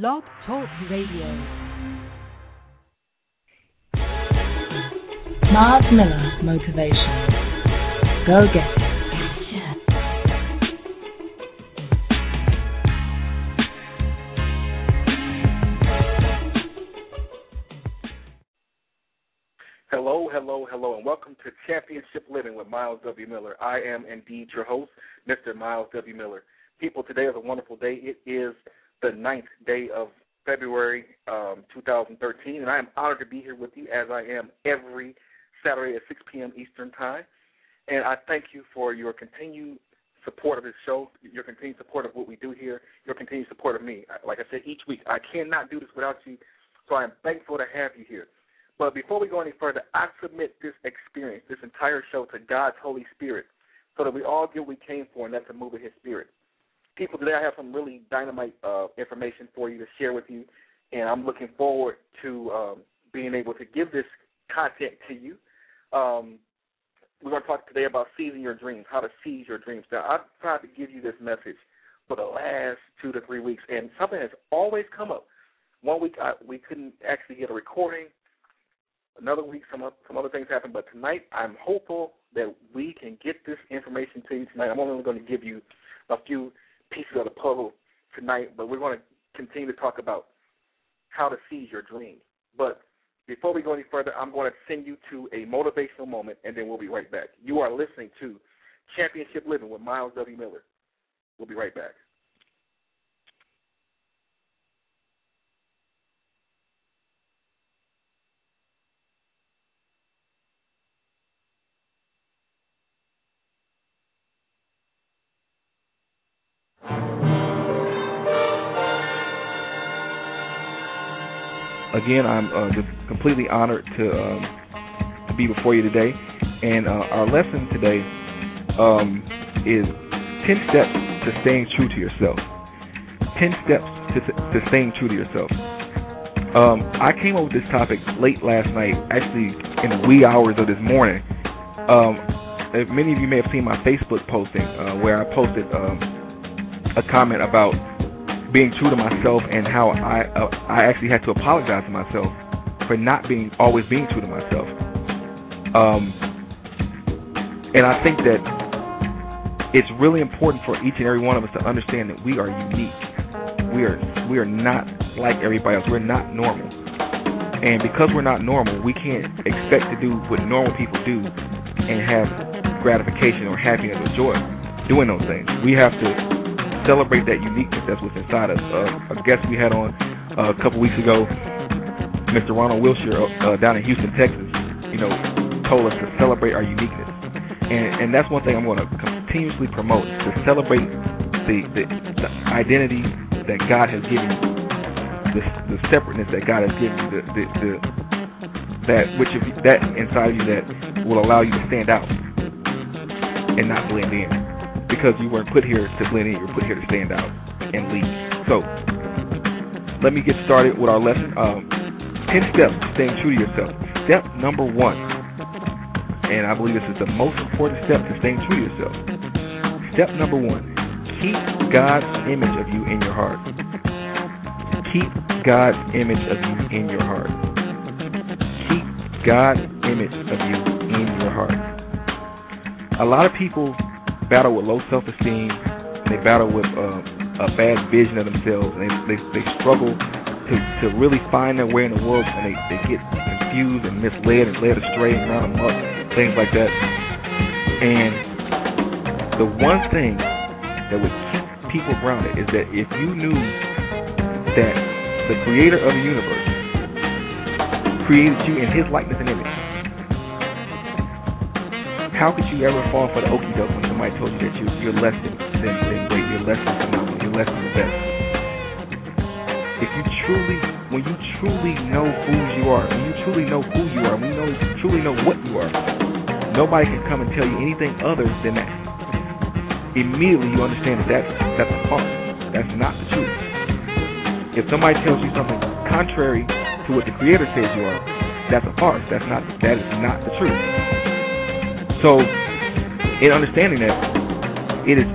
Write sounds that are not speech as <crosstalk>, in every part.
Blog Talk Radio. Mars Miller Motivation. Go get it. Hello, hello, hello, and welcome to Championship Living with Myles W. Miller. I am indeed your host, Mr. Myles W. Miller. People, today is a wonderful day. It is the ninth day of February um, 2013, and I am honored to be here with you as I am every Saturday at 6 p.m. Eastern Time. And I thank you for your continued support of this show, your continued support of what we do here, your continued support of me. Like I said, each week, I cannot do this without you, so I am thankful to have you here. But before we go any further, I submit this experience, this entire show, to God's Holy Spirit so that we all get what we came for, and that's a move of His Spirit. People, today I have some really dynamite uh, information for you to share with you, and I'm looking forward to um, being able to give this content to you. Um, we're going to talk today about seizing your dreams, how to seize your dreams. Now, I've tried to give you this message for the last two to three weeks, and something has always come up. One week I, we couldn't actually get a recording. Another week, some some other things happened, but tonight I'm hopeful that we can get this information to you tonight. I'm only going to give you a few pieces of the puzzle tonight, but we're going to continue to talk about how to seize your dreams. But before we go any further, I'm going to send you to a motivational moment, and then we'll be right back. You are listening to Championship Living with Myles W. Miller. We'll be right back. Again, I'm uh, just completely honored to um, to be before you today, and uh, our lesson today um, is ten steps to staying true to yourself. Ten steps to, to staying true to yourself. Um, I came up with this topic late last night, actually in the wee hours of this morning. Um, many of you may have seen my Facebook posting uh, where I posted um, a comment about being true to myself and how I uh, I actually had to apologize to myself for not being always being true to myself. Um, and I think that it's really important for each and every one of us to understand that we are unique. We are we are not like everybody else. We're not normal. And because we're not normal, we can't expect to do what normal people do and have gratification or happiness or joy doing those things. We have to celebrate that uniqueness that's what's inside us. Uh, a guest we had on uh, a couple weeks ago, Mr. Ronald Wilshire uh, down in Houston, Texas, you know, told us to celebrate our uniqueness, and and that's one thing I'm going to continuously promote to celebrate the, the the identity that God has given you, the the separateness that God has given you, the the, the that which of that inside of you that will allow you to stand out and not blend in because you weren't put here to blend in. You were put here to stand out and lead. So, let me get started with our lesson. Um, 10 steps to staying true to yourself. Step number one, and I believe this is the most important step to staying true to yourself. Step number one, keep God's image of you in your heart. Keep God's image of you in your heart. Keep God's image of you in your heart. A lot of people battle with low self-esteem. They battle with uh, a bad vision of themselves. And they, they they struggle to to really find their way in the world, and they they get confused and misled and led astray and run amok, things like that. And the one thing that would keep people grounded is that if you knew that the creator of the universe created you in his likeness and image, how could you ever fall for the okey doke when somebody told you that you, you're less than, than, than great, you're less than phenomenal, you're less than the best? If you truly, when you truly know who you are, when you truly know who you are, when you know, you truly know what you are, nobody can come and tell you anything other than that. Immediately you understand that that's, that's a farce. That's not the truth. If somebody tells you something contrary to what the Creator says you are, that's a farce. That's not that is not the truth. So, in understanding that, it is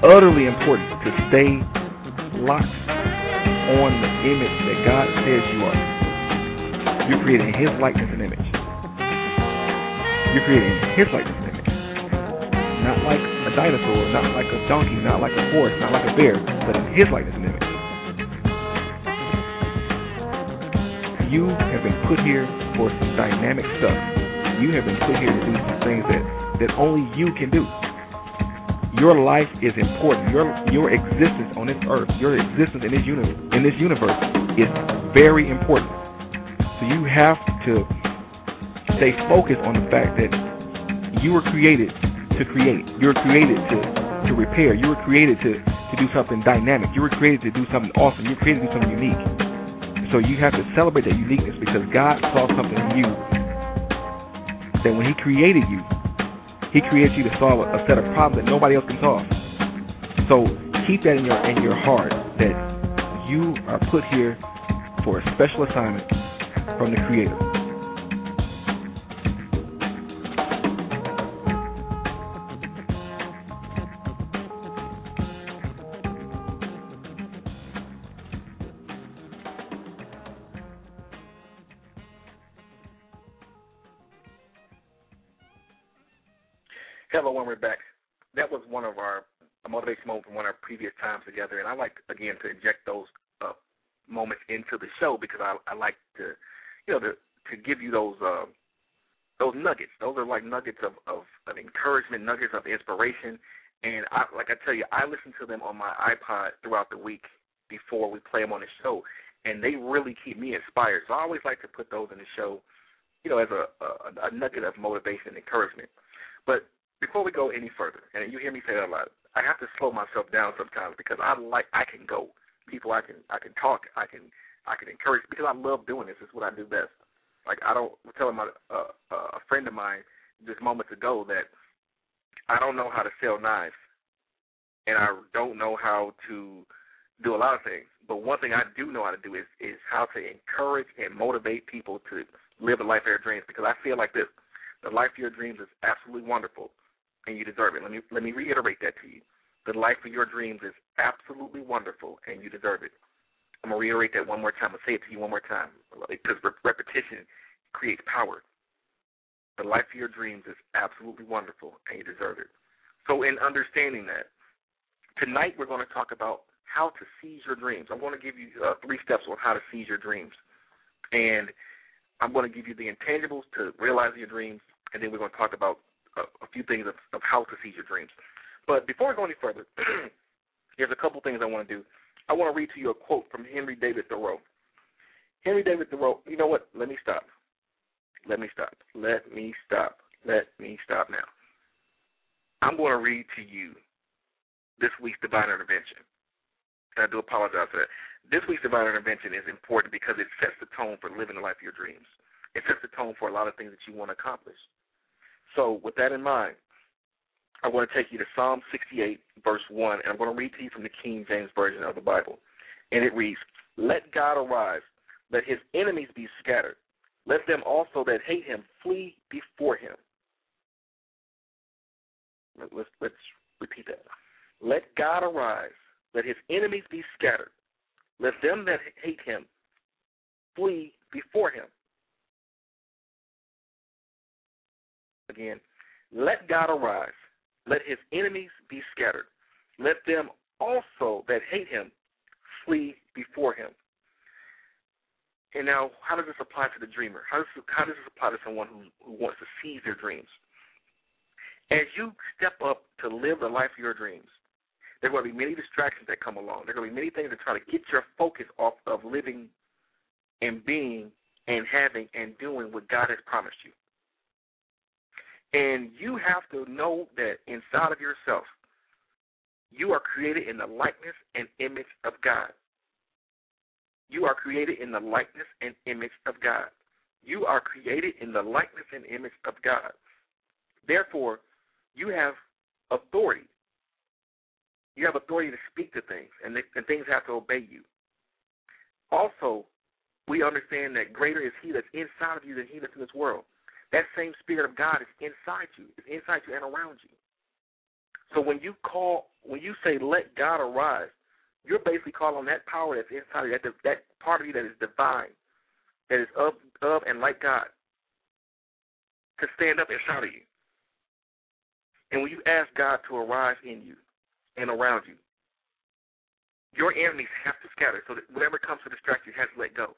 utterly important to stay locked on the image that God says you are. You're creating His likeness and image. You're creating His likeness and image. Not like a dinosaur, not like a donkey, not like a horse, not like a bear, but in His likeness and image. You have been put here for some dynamic stuff. You have been put here to do some things that, that only you can do. Your life is important. Your your existence on this earth, your existence in this universe, in this universe is very important. So you have to stay focused on the fact that you were created to create. You were created to to repair. You were created to to do something dynamic. You were created to do something awesome. You were created to do something unique. So you have to celebrate that uniqueness because God saw something in you that when He created you, he creates you to solve a set of problems that nobody else can solve. So keep that in your in your heart that you are put here for a special assignment from the Creator. Nuggets of, of of encouragement, nuggets of inspiration, and I, like I tell you, I listen to them on my iPod throughout the week before we play them on the show, and they really keep me inspired. So I always like to put those in the show, you know, as a, a, a nugget of motivation and encouragement. But before we go any further, and you hear me say that a lot, I have to slow myself down sometimes because I like I can go. People I can I can talk, I can I can encourage because I love doing this. It's what I do best. Like I don't I'm telling my uh, uh, a friend of mine just moments ago that I don't know how to sell knives, and I don't know how to do a lot of things. But one thing I do know how to do is is how to encourage and motivate people to live the life of their dreams. Because I feel like this, the life of your dreams is absolutely wonderful and you deserve it. Let me let me reiterate that to you. The life of your dreams is absolutely wonderful, and you deserve it. I'm gonna reiterate that one more time. I'll say it to you one more time because repetition creates power. The life of your dreams is absolutely wonderful, and you deserve it. So, in understanding that, tonight we're going to talk about how to seize your dreams. I'm going to give you uh, three steps on how to seize your dreams, and I'm going to give you the intangibles to realize your dreams, and then we're going to talk about a, a few things of, of how to seize your dreams. But before I go any further, <clears throat> there's a couple things I want to do. I want to read to you a quote from Henry David Thoreau. Henry David Thoreau, you know what? Let me stop. Let me stop. Let me stop. Let me stop now. I'm going to read to you this week's divine intervention. And I do apologize for that. This week's divine intervention is important because it sets the tone for living the life of your dreams. It sets the tone for a lot of things that you want to accomplish. So, with that in mind, I want to take you to Psalm 68, verse 1, and I'm going to read to you from the King James Version of the Bible. And it reads, Let God arise, let his enemies be scattered. Let them also that hate him flee before him. Let's, let's repeat that. Let God arise, let his enemies be scattered. Let them that hate him flee before him. again. Let God arise. Let his enemies be scattered. Let them also that hate him flee before him. And now, how does this apply to the dreamer? How does, how does this apply to someone who, who wants to seize their dreams? As you step up to live the life of your dreams, there are going to be many distractions that come along. There are going to be many things that try to get your focus off of living and being and having and doing what God has promised you. And you have to know that inside of yourself, you are created in the likeness and image of God. You are created in the likeness and image of God. You are created in the likeness and image of God. Therefore, you have authority. You have authority to speak to things, and, and things have to obey you. Also, we understand that greater is He that's inside of you than He that's in this world. That same Spirit of God is inside you, is inside you and around you. So when you call, when you say, let God arise, you're basically calling on that power that's inside you, that that part of you that is divine, that is of of and like God, to stand up inside of you. And when you ask God to arise in you and around you, your enemies have to scatter. So that whatever comes to distract you has to let go.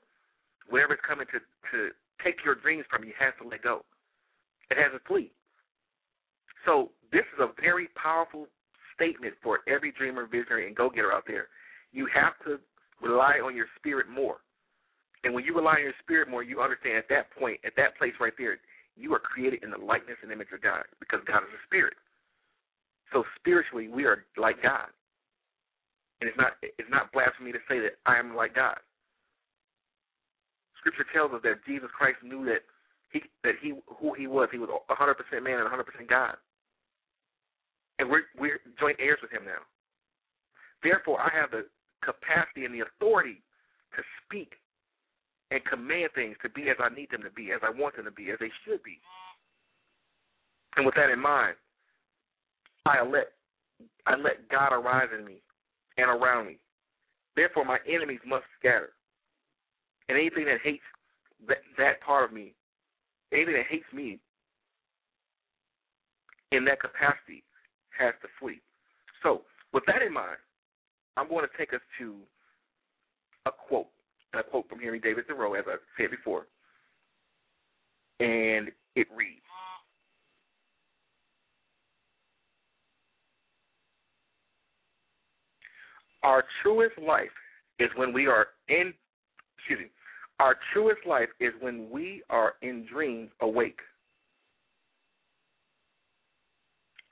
Whatever is coming to to take your dreams from you has to let go. It has to flee. So this is a very powerful statement for every dreamer, visionary, and go-getter out there. You have to rely on your spirit more. And when you rely on your spirit more, you understand at that point, at that place right there, you are created in the likeness and image of God because God is a spirit. So spiritually, we are like God. And it's not it's not blasphemy to say that I am like God. Scripture tells us that Jesus Christ knew that he that he who he was. He was 100% man and 100% God. And we're we're joint heirs with him now. Therefore, I have the capacity and the authority to speak and command things to be as I need them to be, as I want them to be, as they should be. And with that in mind, I let I let God arise in me and around me. Therefore, my enemies must scatter. And anything that hates that, that part of me, anything that hates me in that capacity has to flee. So, with that in mind, I'm going to take us to a quote, a quote from Henry David Thoreau, as I said before. And it reads Our truest life is when we are in, excuse me, our truest life is when we are in dreams awake.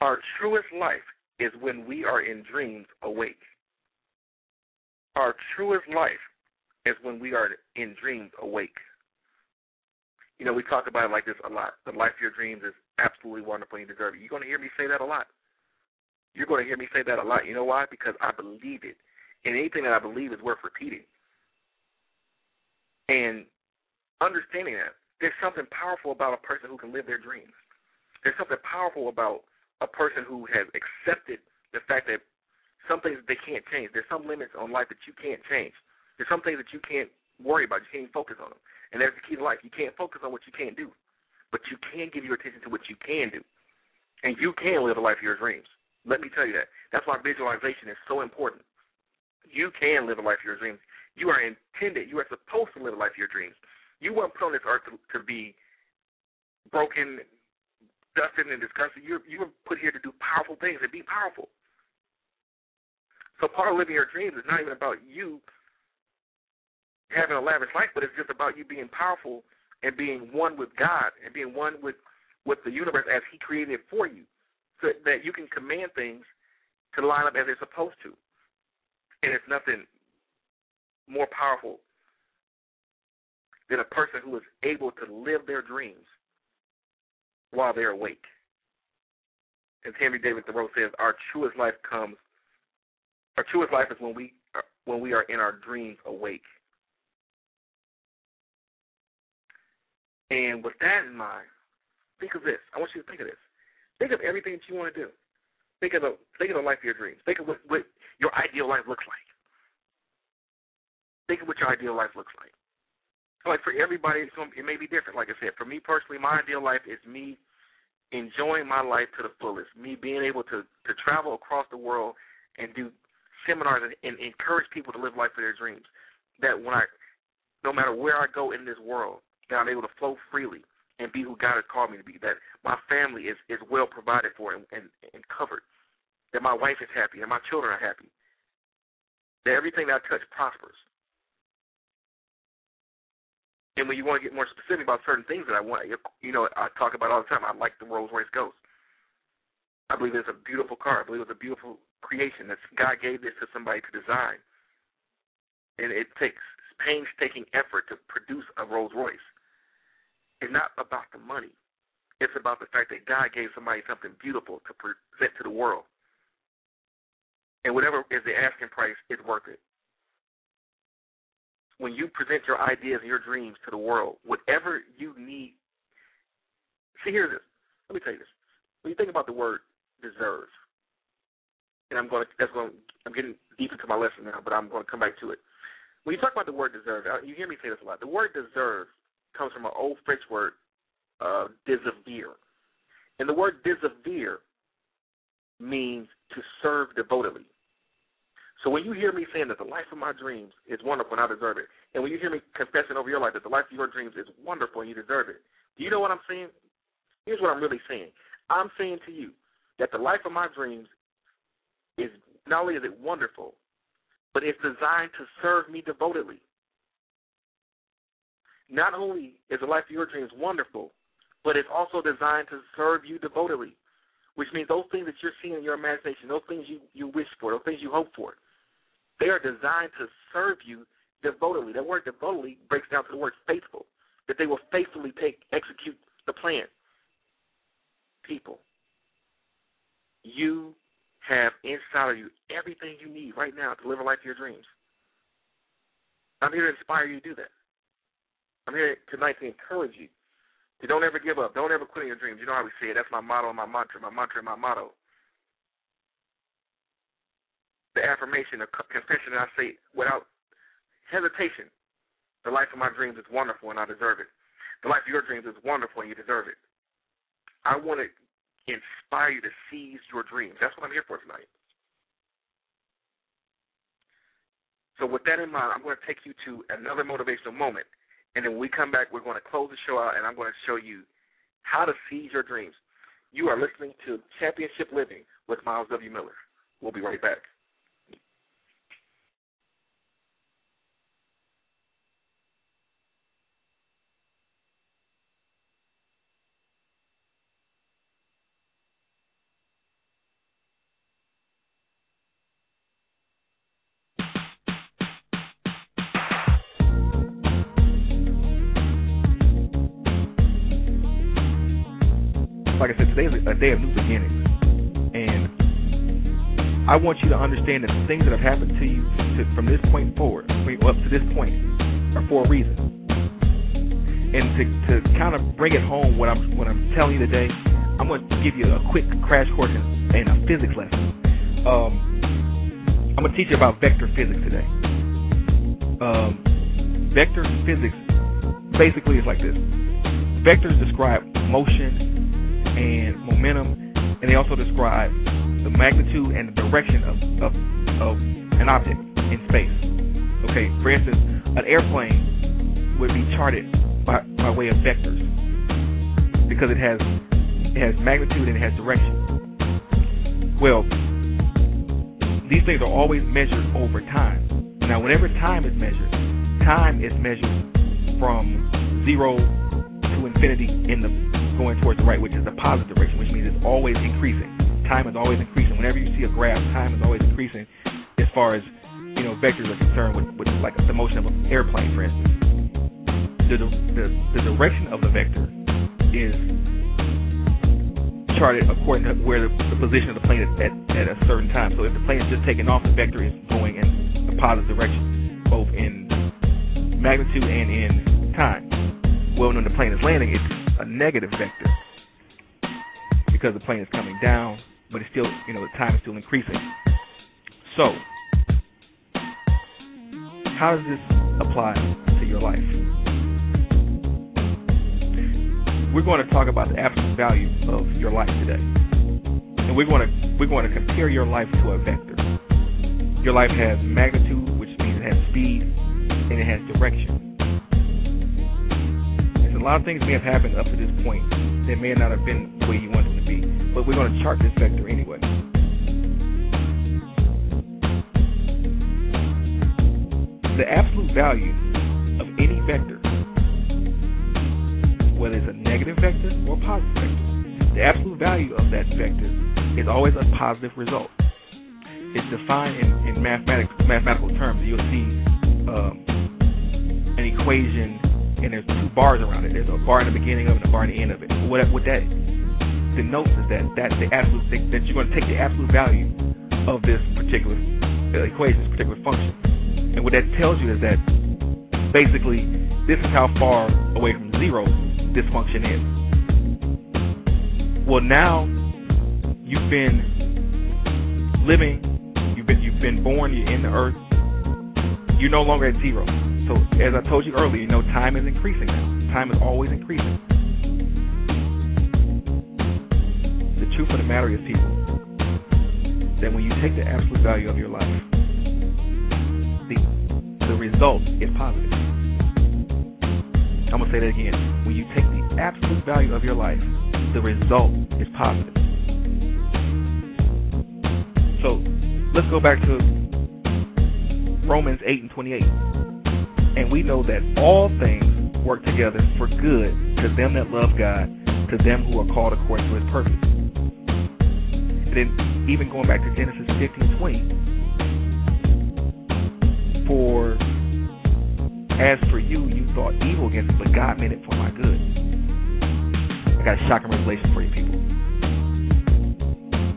Our truest life is when we are in dreams awake. Our truest life is when we are in dreams awake. You know, we talk about it like this a lot. The life of your dreams is absolutely wonderful and you deserve it. You're going to hear me say that a lot. You're going to hear me say that a lot. You know why? Because I believe it. And anything that I believe is worth repeating. And understanding that, there's something powerful about a person who can live their dreams. There's something powerful about a person who has accepted the fact that some things they can't change. There's some limits on life that you can't change. There's some things that you can't worry about. You can't focus on them. And that's the key to life. You can't focus on what you can't do. But you can give your attention to what you can do. And you can live a life of your dreams. Let me tell you that. That's why visualization is so important. You can live a life of your dreams. You are intended, you are supposed to live a life of your dreams. You weren't put on this earth to, to be broken, dusted, and disgusted. you're you were put here to do powerful things and be powerful. So part of living your dreams is not even about you having a lavish life, but it's just about you being powerful and being one with God and being one with with the universe as He created it for you, so that you can command things to line up as they're supposed to. And it's nothing more powerful than a person who is able to live their dreams while they're awake. As Henry David Thoreau says, our truest life comes. Our truest life is when we are, when we are in our dreams awake. And with that in mind, think of this. I want you to think of this. Think of everything that you want to do. Think of the think of the life of your dreams. Think of what, what your ideal life looks like. Think of what your ideal life looks like. Like for everybody, it's going, it may be different. Like I said, for me personally, my ideal life is me enjoying my life to the fullest. Me being able to to travel across the world and do seminars and, and encourage people to live life of their dreams. That when I, no matter where I go in this world, that I'm able to flow freely and be who God has called me to be. That my family is is well provided for and and, and covered. That my wife is happy and my children are happy. That everything that I touch prospers. And when you want to get more specific about certain things that I want, you know, I talk about all the time. I like the Rolls Royce Ghost. I believe it's a beautiful car. I believe it's a beautiful creation. That God gave this to somebody to design, and it takes painstaking effort to produce a Rolls Royce. It's not about the money. It's about the fact that God gave somebody something beautiful to present to the world. And whatever is the asking price, it's worth it when you present your ideas and your dreams to the world, whatever you need. See, here's this. Let me tell you this. When you think about the word deserve, and I'm going to that's going. I'm getting deep into my lesson now, but I'm going to come back to it. When you talk about the word deserve, uh, you hear me say this a lot. The word deserve comes from an old French word, uh. And the word désavouer means to serve devotedly. So when you hear me saying that the life of my dreams is wonderful and I deserve it, and when you hear me confessing over your life that the life of your dreams is wonderful and you deserve it, do you know what I'm saying? Here's what I'm really saying. I'm saying to you that the life of my dreams is not only is it wonderful, but it's designed to serve me devotedly. Not only is the life of your dreams wonderful, but it's also designed to serve you devotedly, which means those things that you're seeing in your imagination, those things you, you wish for, those things you hope for, they are designed to serve you devotedly. That word devotedly breaks down to the word faithful, that they will faithfully take execute the plan. People, you have inside of you everything you need right now to live a life of your dreams. I'm here to inspire you to do that. I'm here tonight to encourage you to don't ever give up. Don't ever quit on your dreams. You know how we say it. That's my motto and my mantra. My mantra and my motto. The affirmation, the confession that I say without hesitation. The life of my dreams is wonderful and I deserve it. The life of your dreams is wonderful and you deserve it. I want to inspire you to seize your dreams. That's what I'm here for tonight. So with that in mind, I'm going to take you to another motivational moment. And then when we come back, we're going to close the show out and I'm going to show you how to seize your dreams. You are listening to Championship Living with Myles W. Miller. We'll be right back. Day of new beginnings, and I want you to understand that the things that have happened to you to, from this point forward, up to this point, are for a reason. And to to kind of bring it home, what I'm what I'm telling you today, I'm going to give you a quick crash course in, in a physics lesson. Um, I'm going to teach you about vector physics today. Um, vector physics basically is like this. Vectors describe motion and momentum, and they also describe the magnitude and the direction of, of, of an object in space. Okay, for instance, an airplane would be charted by, by way of vectors because it has it has magnitude and it has direction. Well, these things are always measured over time. Now, whenever time is measured, time is measured from zero to infinity in the going towards the right, which is the positive direction, which means it's always increasing. Time is always increasing. Whenever you see a graph, time is always increasing as far as you know vectors are concerned with, with like the motion of an airplane, for instance. The, the the direction of the vector is charted according to where the, the position of the plane is at, at a certain time. So if the plane is just taking off, the vector is going in a positive direction, both in magnitude and in time. Well, when the plane is landing, it's a negative vector because the plane is coming down, but it's still, you know, the time is still increasing. So, how does this apply to your life? We're going to talk about the absolute value of your life today, and we're going to we're going to compare your life to a vector. Your life has magnitude, which means it has speed, and it has direction a lot of things may have happened up to this point that may not have been way you wanted to be. But we're going to chart this vector anyway. The absolute value of any vector, whether it's a negative vector or a positive vector, the absolute value of that vector is always a positive result. It's defined in, in mathematics, mathematical terms. You'll see um, an equation and there's two bars around it. There's a bar in the beginning of it and a bar in the end of it. What what that denotes is that that's the absolute that you're going to take the absolute value of this particular uh, equation, this particular function. And what that tells you is that basically this is how far away from zero this function is. Well, now you've been living. You've been you've been born. You're in the earth. You're no longer at zero. So as I told you earlier, you know time is increasing now. Time is always increasing. The truth of the matter is, people, that when you take the absolute value of your life, the the result is positive. I'm gonna say that again. When you take the absolute value of your life, the result is positive. So let's go back to Romans 8 and 28. We know that all things work together for good to them that love God, to them who are called according to his purpose. And then even going back to Genesis 15 20, for as for you, you thought evil against me, but God meant it for my good. I got a shocking revelation for you people.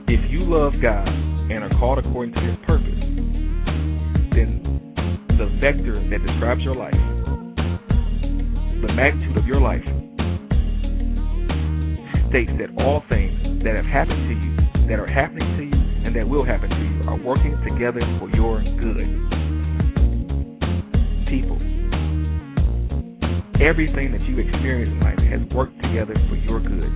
If you love God and are called according to his purpose, then the vector that describes your life, the magnitude of your life, states that all things that have happened to you, that are happening to you, and that will happen to you are working together for your good. People, everything that you experience in life has worked together for your good.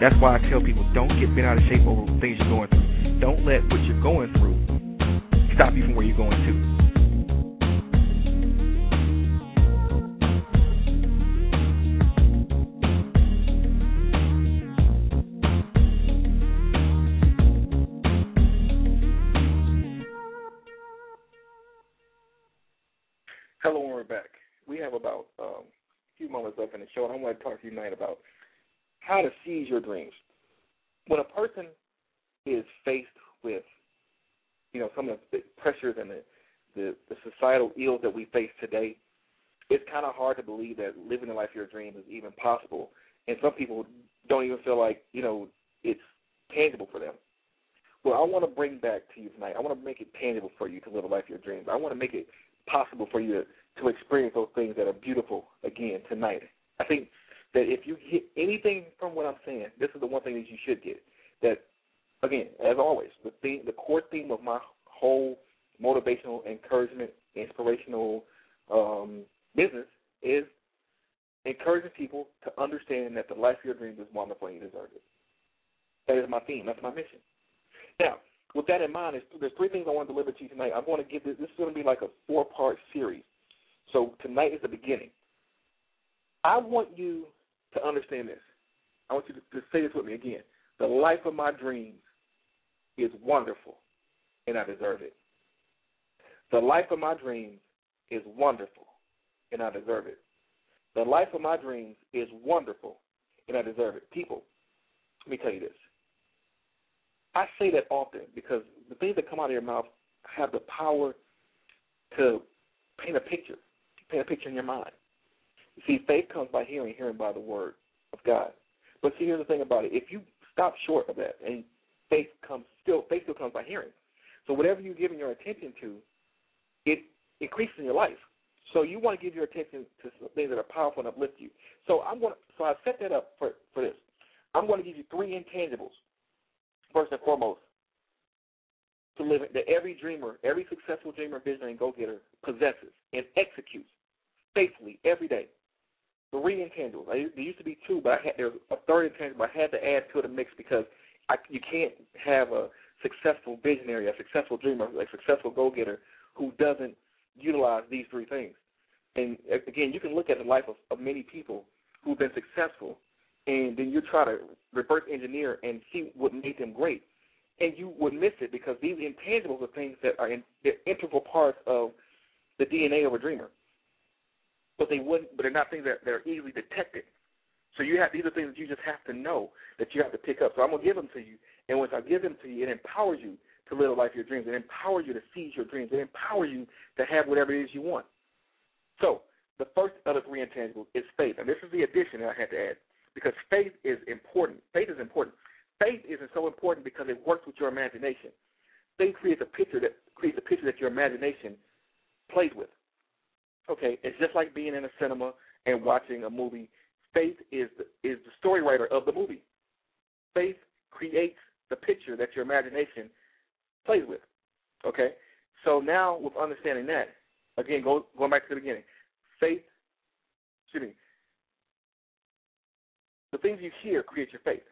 That's why I tell people don't get bent out of shape over things you're going through. Don't let what you're going through stop you from where you're going to. You tonight about how to seize your dreams. When a person is faced with, you know, some of the pressures and the, the, the societal ills that we face today, it's kind of hard to believe that living the life of your dreams is even possible. And some people don't even feel like, you know, it's tangible for them. Well, I want to bring back to you tonight. I want to make it tangible for you to live a life of your dreams. I want to make it possible for you to, to experience those things that are beautiful again tonight. I think that if you get anything from what I'm saying, this is the one thing that you should get. That again, as always, the theme, the core theme of my whole motivational, encouragement, inspirational um, business is encouraging people to understand that the life of your dreams is wonderful and you deserve it. That is my theme. That's my mission. Now, with that in mind, there's, three things I want to deliver to you tonight. I'm going to give this. This is going to be like a four-part series. So tonight is the beginning. I want you to understand this. I want you to, to say this with me again. The life of my dreams is wonderful, and I deserve it. The life of my dreams is wonderful, and I deserve it. The life of my dreams is wonderful, and I deserve it. People, let me tell you this. I say that often because the things that come out of your mouth have the power to paint a picture, paint a picture in your mind. See, faith comes by hearing, hearing by the word of God. But see, here's the thing about it: if you stop short of that, and faith comes still, faith still comes by hearing. So whatever you're giving your attention to, it increases in your life. So you want to give your attention to things that are powerful and uplift you. So I'm going. To, so I set that up for for this. I'm going to give you three intangibles first and foremost, to live that every dreamer, every successful dreamer, visionary, and go-getter possesses and executes faithfully every day. Three intangibles. I, there used to be two, but I had, there's a third intangible. I had to add to the mix because I, you can't have a successful visionary, a successful dreamer, a successful go-getter who doesn't utilize these three things. And again, you can look at the life of, of many people who've been successful and then you try to reverse engineer and see what made them great, and you would miss it because these intangibles are things that are in, integral parts of the DNA of a dreamer. But they wouldn't. But they're not things that, are easily detected. So you have these are things that you just have to know that you have to pick up. So I'm gonna give them to you, and once I give them to you, it empowers you to live a life of your dreams. It empowers you to seize your dreams. It empowers you to have whatever it is you want. So the first of the three intangibles is faith, and this is the addition that I had to add because faith is important. Faith is important. Faith isn't so important because it works with your imagination. Faith creates a picture that creates a picture that your imagination plays with. Okay, it's just like being in a cinema and watching a movie. Faith is the, is the story writer of the movie. Faith creates the picture that your imagination plays with. Okay? So now with understanding that, again, go, going back to the beginning, faith, excuse me, the things you hear create your faith.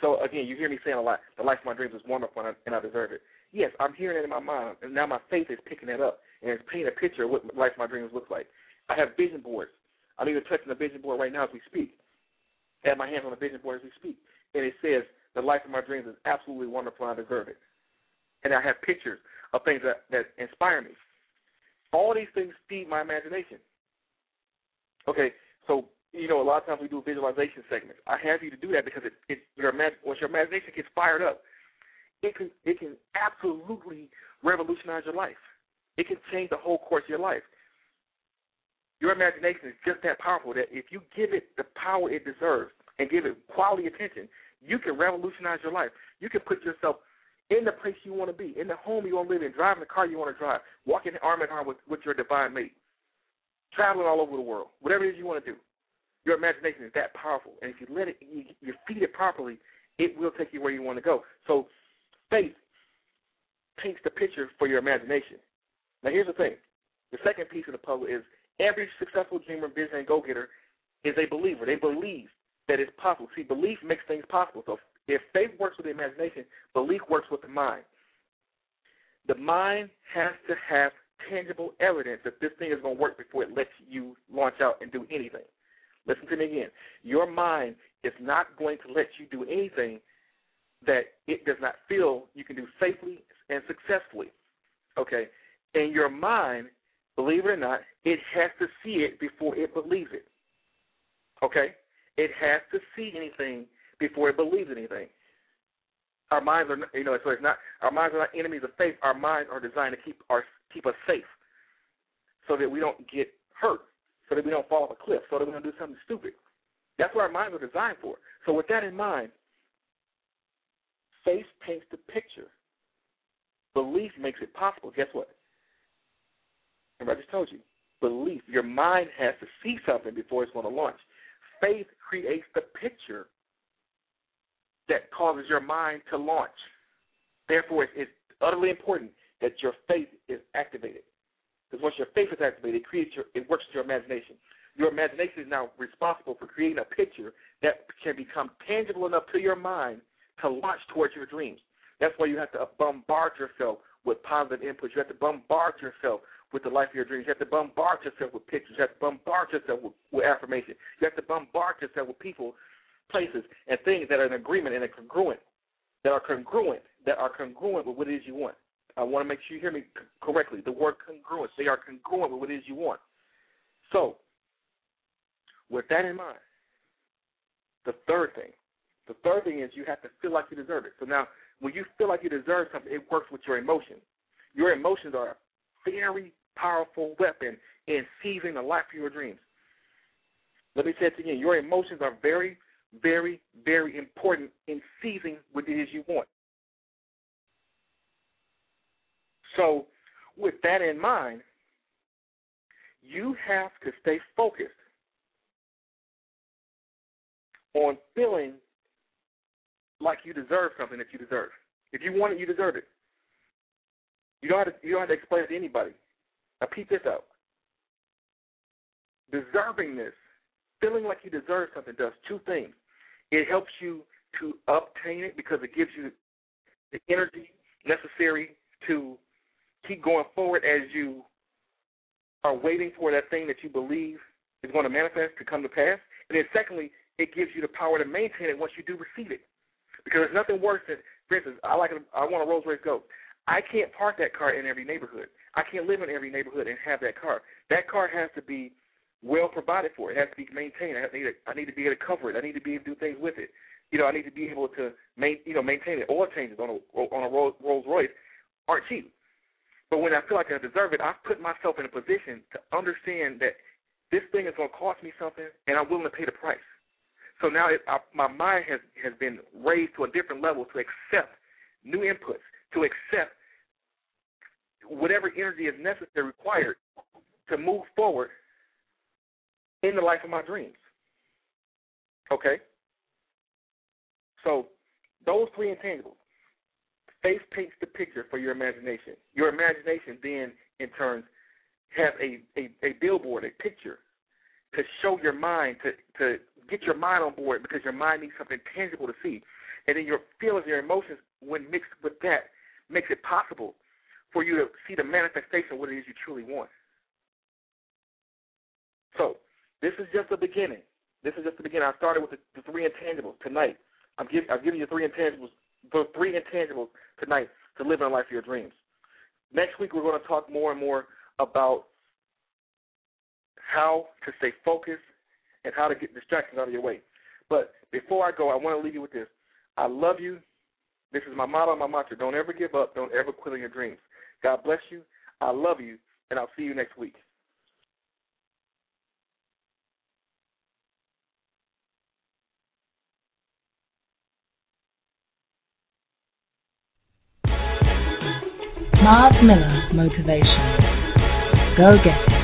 So again, you hear me saying a lot, the life of my dreams is wonderful and I deserve it. Yes, I'm hearing it in my mind, and now my faith is picking it up and it's painting a picture of what life my dreams looks like. I have vision boards. I'm even touching the vision board right now as we speak. I have my hands on the vision board as we speak. And it says, the life of my dreams is absolutely wonderful and I deserve it. And I have pictures of things that, that inspire me. All these things feed my imagination. Okay, so you know, a lot of times we do visualization segments. I have you to do that because it, it your once your imagination gets fired up, it can it can absolutely revolutionize your life. It can change the whole course of your life. Your imagination is just that powerful that if you give it the power it deserves and give it quality attention, you can revolutionize your life. You can put yourself in the place you want to be, in the home you want to live in, driving the car you want to drive, walking arm in arm with, with your divine mate, traveling all over the world, whatever it is you want to do. Your imagination is that powerful, and if you let it, you, you feed it properly, it will take you where you want to go. So, faith paints the picture for your imagination. Now, here's the thing: the second piece of the puzzle is every successful dreamer, visionary, and go-getter is a believer. They believe that it's possible. See, belief makes things possible. So, if faith works with the imagination, belief works with the mind. The mind has to have tangible evidence that this thing is going to work before it lets you launch out and do anything. Listen to me again. Your mind is not going to let you do anything that it does not feel you can do safely and successfully. Okay? And your mind, believe it or not, it has to see it before it believes it. Okay? It has to see anything before it believes anything. Our minds are, you know, so it's not. Our minds are not enemies of faith. Our minds are designed to keep our keep us safe, so that we don't get hurt so that we don't fall off a cliff, so that we don't do something stupid. That's what our minds are designed for. So with that in mind, faith paints the picture. Belief makes it possible. Guess what? Remember, I just told you. Belief. Your mind has to see something before it's going to launch. Faith creates the picture that causes your mind to launch. Therefore, it's utterly important that your faith is activated. Because once your faith is activated, it creates your, it works with your imagination. Your imagination is now responsible for creating a picture that can become tangible enough to your mind to launch towards your dreams. That's why you have to bombard yourself with positive inputs. You have to bombard yourself with the life of your dreams. You have to bombard yourself with pictures. You have to bombard yourself with, with affirmation. You have to bombard yourself with people, places, and things that are in agreement and are congruent, that are congruent, that are congruent with what it is you want. I want to make sure you hear me correctly. The word congruent, they are congruent with what it is you want. So, with that in mind, the third thing, the third thing is you have to feel like you deserve it. So now, when you feel like you deserve something, it works with your emotions. Your emotions are very powerful weapon in seizing the life of your dreams. Let me say it again. Your emotions are very, very, very important in seizing what it is you want. So, with that in mind, you have to stay focused on feeling like you deserve something that you deserve. If you want it, you deserve it. You don't have to, you don't have to explain it to anybody. Now, peep this out. Deservingness, feeling like you deserve something, does two things. It helps you to obtain it because it gives you the energy necessary to keep going forward as you are waiting for that thing that you believe is going to manifest to come to pass. And then secondly, it gives you the power to maintain it once you do receive it. Because there's nothing worse than, for instance, I like I want a Rolls Royce Ghost. I can't park that car in every neighborhood. I can't live in every neighborhood and have that car. That car has to be well provided for. It has to be maintained. I need to, I need to be able to cover it. I need to be able to do things with it. You know, I need to be able to main, you know, maintain it. Oil changes on a on a Rolls Royce aren't cheap. But when I feel like I deserve it, I've put myself in a position to understand that this thing is going to cost me something, and I'm willing to pay the price. So now it, I, my mind has has been raised to a different level to accept new inputs, to accept whatever energy is necessary required to move forward in the life of my dreams. Okay. So those three intangibles. Faith paints the picture for your imagination. Your imagination then, in turn, has a, a, a billboard, a picture to show your mind, to, to get your mind on board because your mind needs something tangible to see. And then your feelings, your emotions, when mixed with that, makes it possible for you to see the manifestation of what it is you truly want. So, this is just the beginning. This is just the beginning. I started with the, the three intangibles tonight. I'm giving I'm giving you three intangibles, the three intangibles tonight to live in a life of your dreams. Next week we're going to talk more and more about how to stay focused and how to get distractions out of your way. But before I go, I want to leave you with this. I love you. This is my motto, and my mantra. Don't ever give up. Don't ever quit on your dreams. God bless you. I love you, and I'll see you next week. Myles Miller Motivation. Go get it.